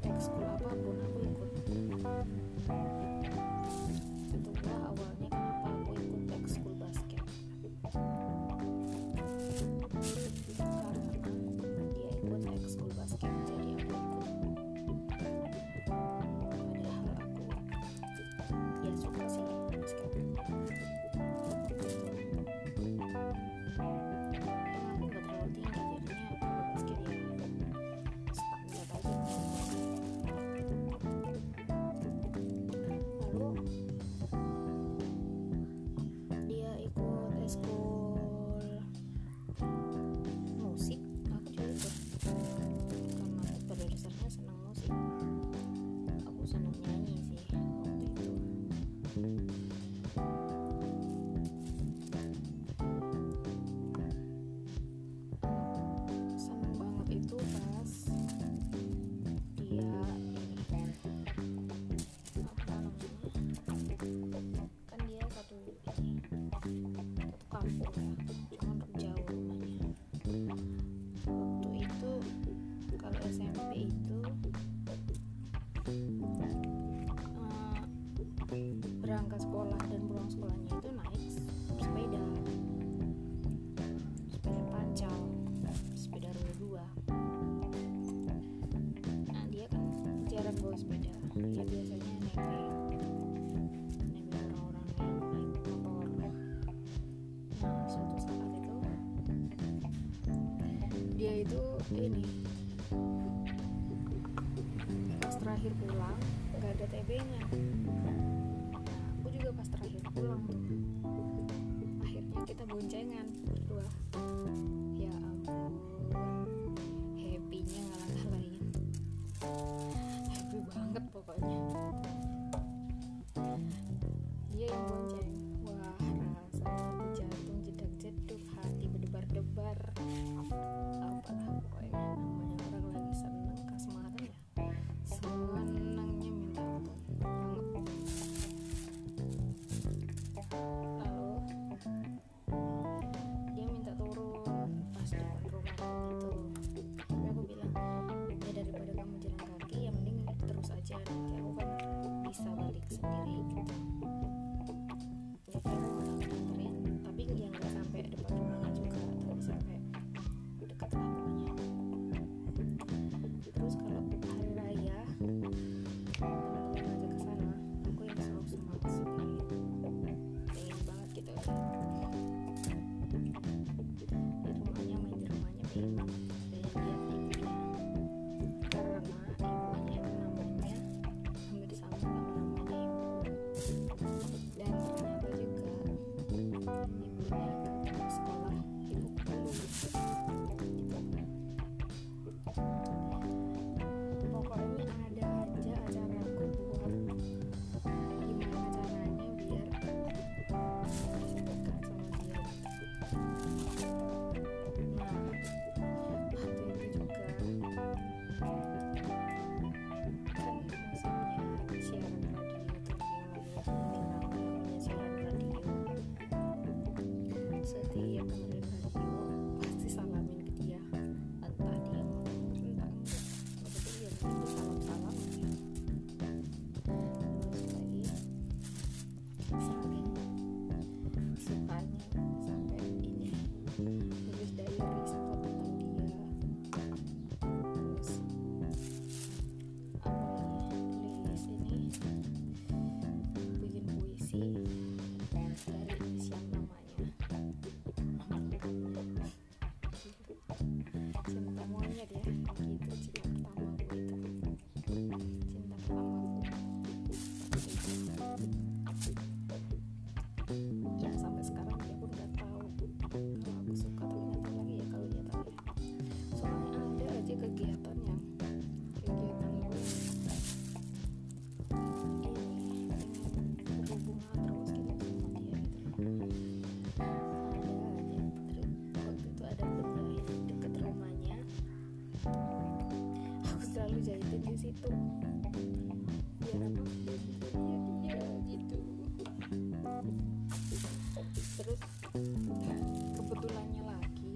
dia SMP itu. Eh, berangkat sekolah gitu. Biar apa dia dia dia gitu. Terus kebetulannya lagi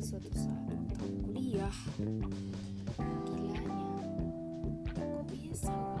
dan suatu saat ya. aku kuliah. Gilanya kok bisa.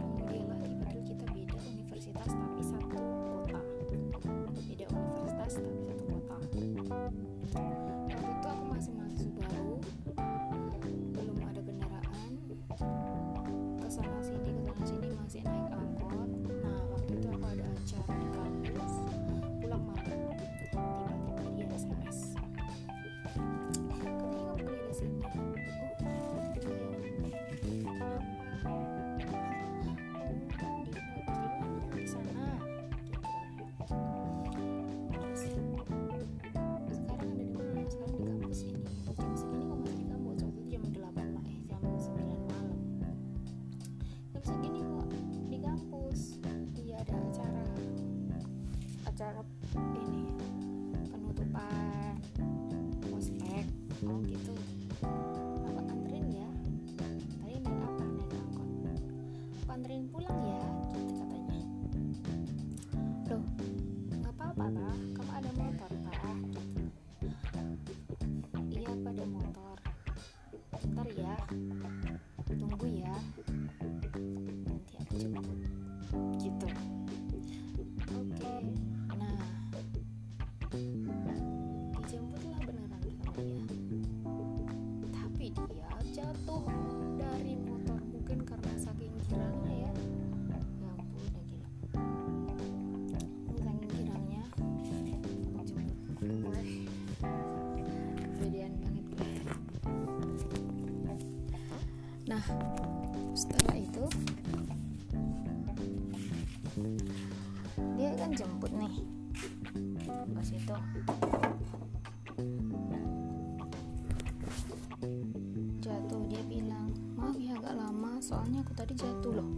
soalnya aku tadi jatuh loh.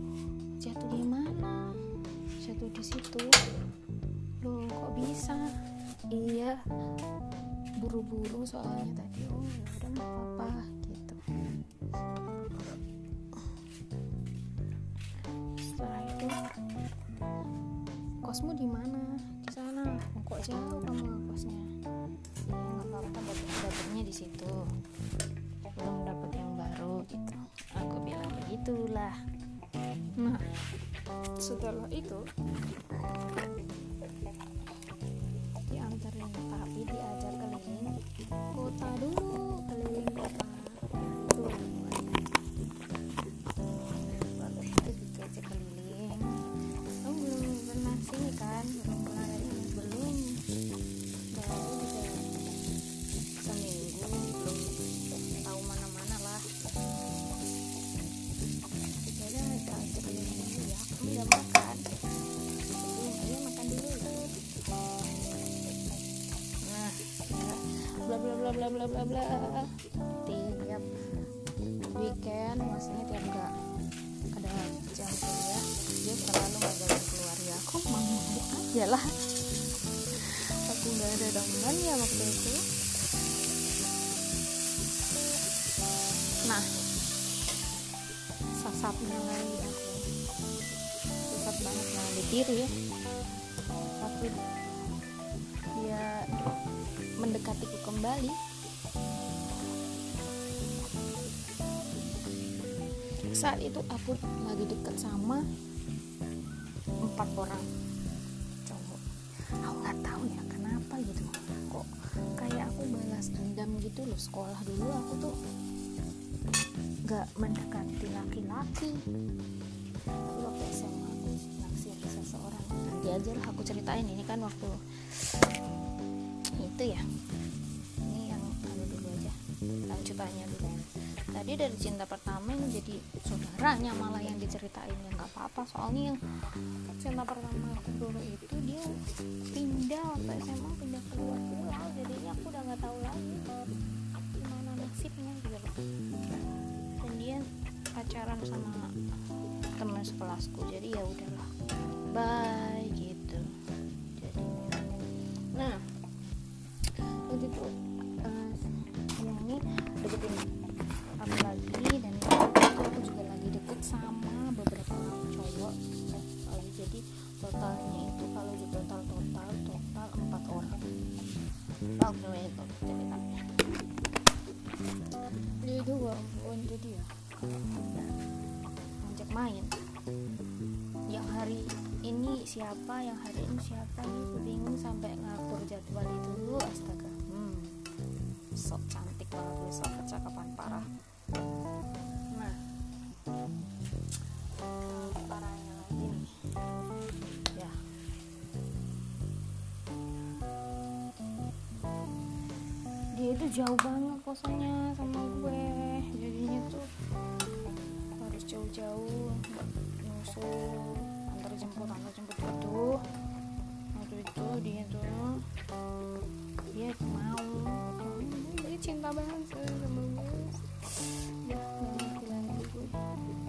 Jatuh di mana? Jatuh di situ. Loh kok bisa? Iya. Buru-buru soalnya tadi. Oh ya udah nggak apa-apa gitu. Setelah itu kosmu di mana? Di sana. Kok jauh kamu kosnya? Iya nggak apa-apa dapatnya di situ. Belum dapat yang baru gitu itulah. Nah setelah itu bla bla tiap weekend maksudnya tiap gak ada jam kuliah dia selalu ngajakin keluar ya aku mau aja lah? Aku nggak ada teman ya waktu itu. Nah sasapnya lagi aku sasap banget nah ditiru ya. Waktu dia mendekatiku kembali saat itu aku lagi deket sama empat orang cowok. Aku nggak tahu ya kenapa gitu. Kok kayak aku balas dendam gitu loh sekolah dulu aku tuh nggak mendekati laki-laki. Tapi waktu SMA aku naksir seseorang. Nanti aja lah aku ceritain ini kan waktu itu ya. Ini yang anu dulu aja lanjutannya dulu. Tadi dari cinta pertama yang jadi saudaranya malah yang diceritain. Ya nggak apa-apa soalnya yang cinta pertama aku dulu itu dia pindah waktu SMA pindah keluar pulau. Jadinya aku udah nggak tahu lagi gimana nasibnya gitu. Loh dan dia pacaran sama teman sekelasku. Jadi ya udahlah. Bye ini siapa yang hari ini siapa gitu bingung sampai ngatur jadwal itu dulu astaga. Hmm sok cantik banget gue sok kecakapan parah. Nah parahnya lagi nih. Ya dia itu jauh banget kosongnya sama gue jadinya tuh harus jauh-jauh nyusul jemput antar jemput gitu waktu itu dia tuh dia mau. Dia cinta banget sama gue. Ya ngerti lagi gue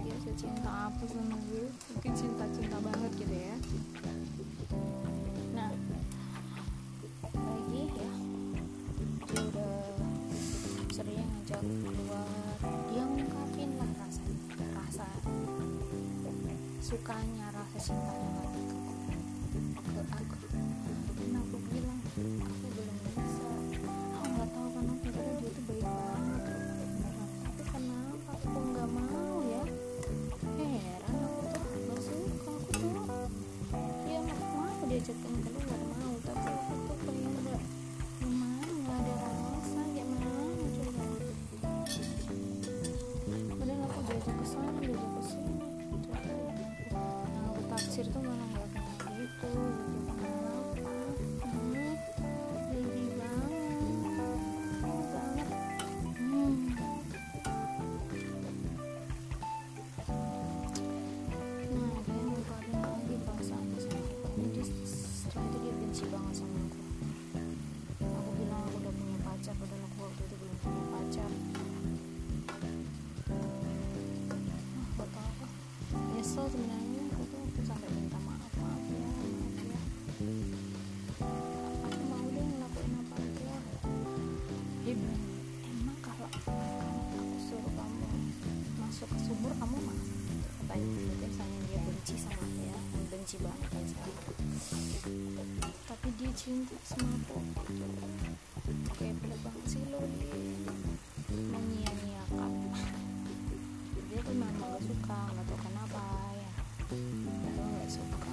dia secinta apa sama gue. Mungkin cinta-cinta banget gitu ya. Nah lagi ya. Dia udah sering ngajak keluar. Dia ngungkapin lah rasa rasa sukanya rasa benci sama aku ya benci banget aja tapi dia cinta sama aku. Kayak bener banget sih lo menyia-nyiakan dia tuh memang gak suka nggak tahu kenapa ya. Dia nggak suka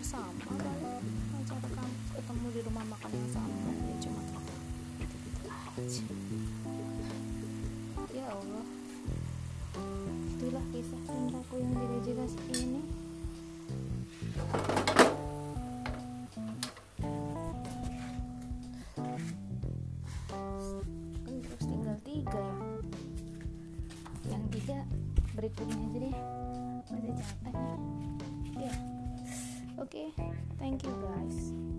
bersama kali. Acara kamu ketemu di rumah makan yang sama. Ya cuma ya Allah. Itulah kisah cintaku yang tidak jelas ini. Kan terus tinggal tiga ya. Yang tiga berikutnya aja deh okay? Thank you guys.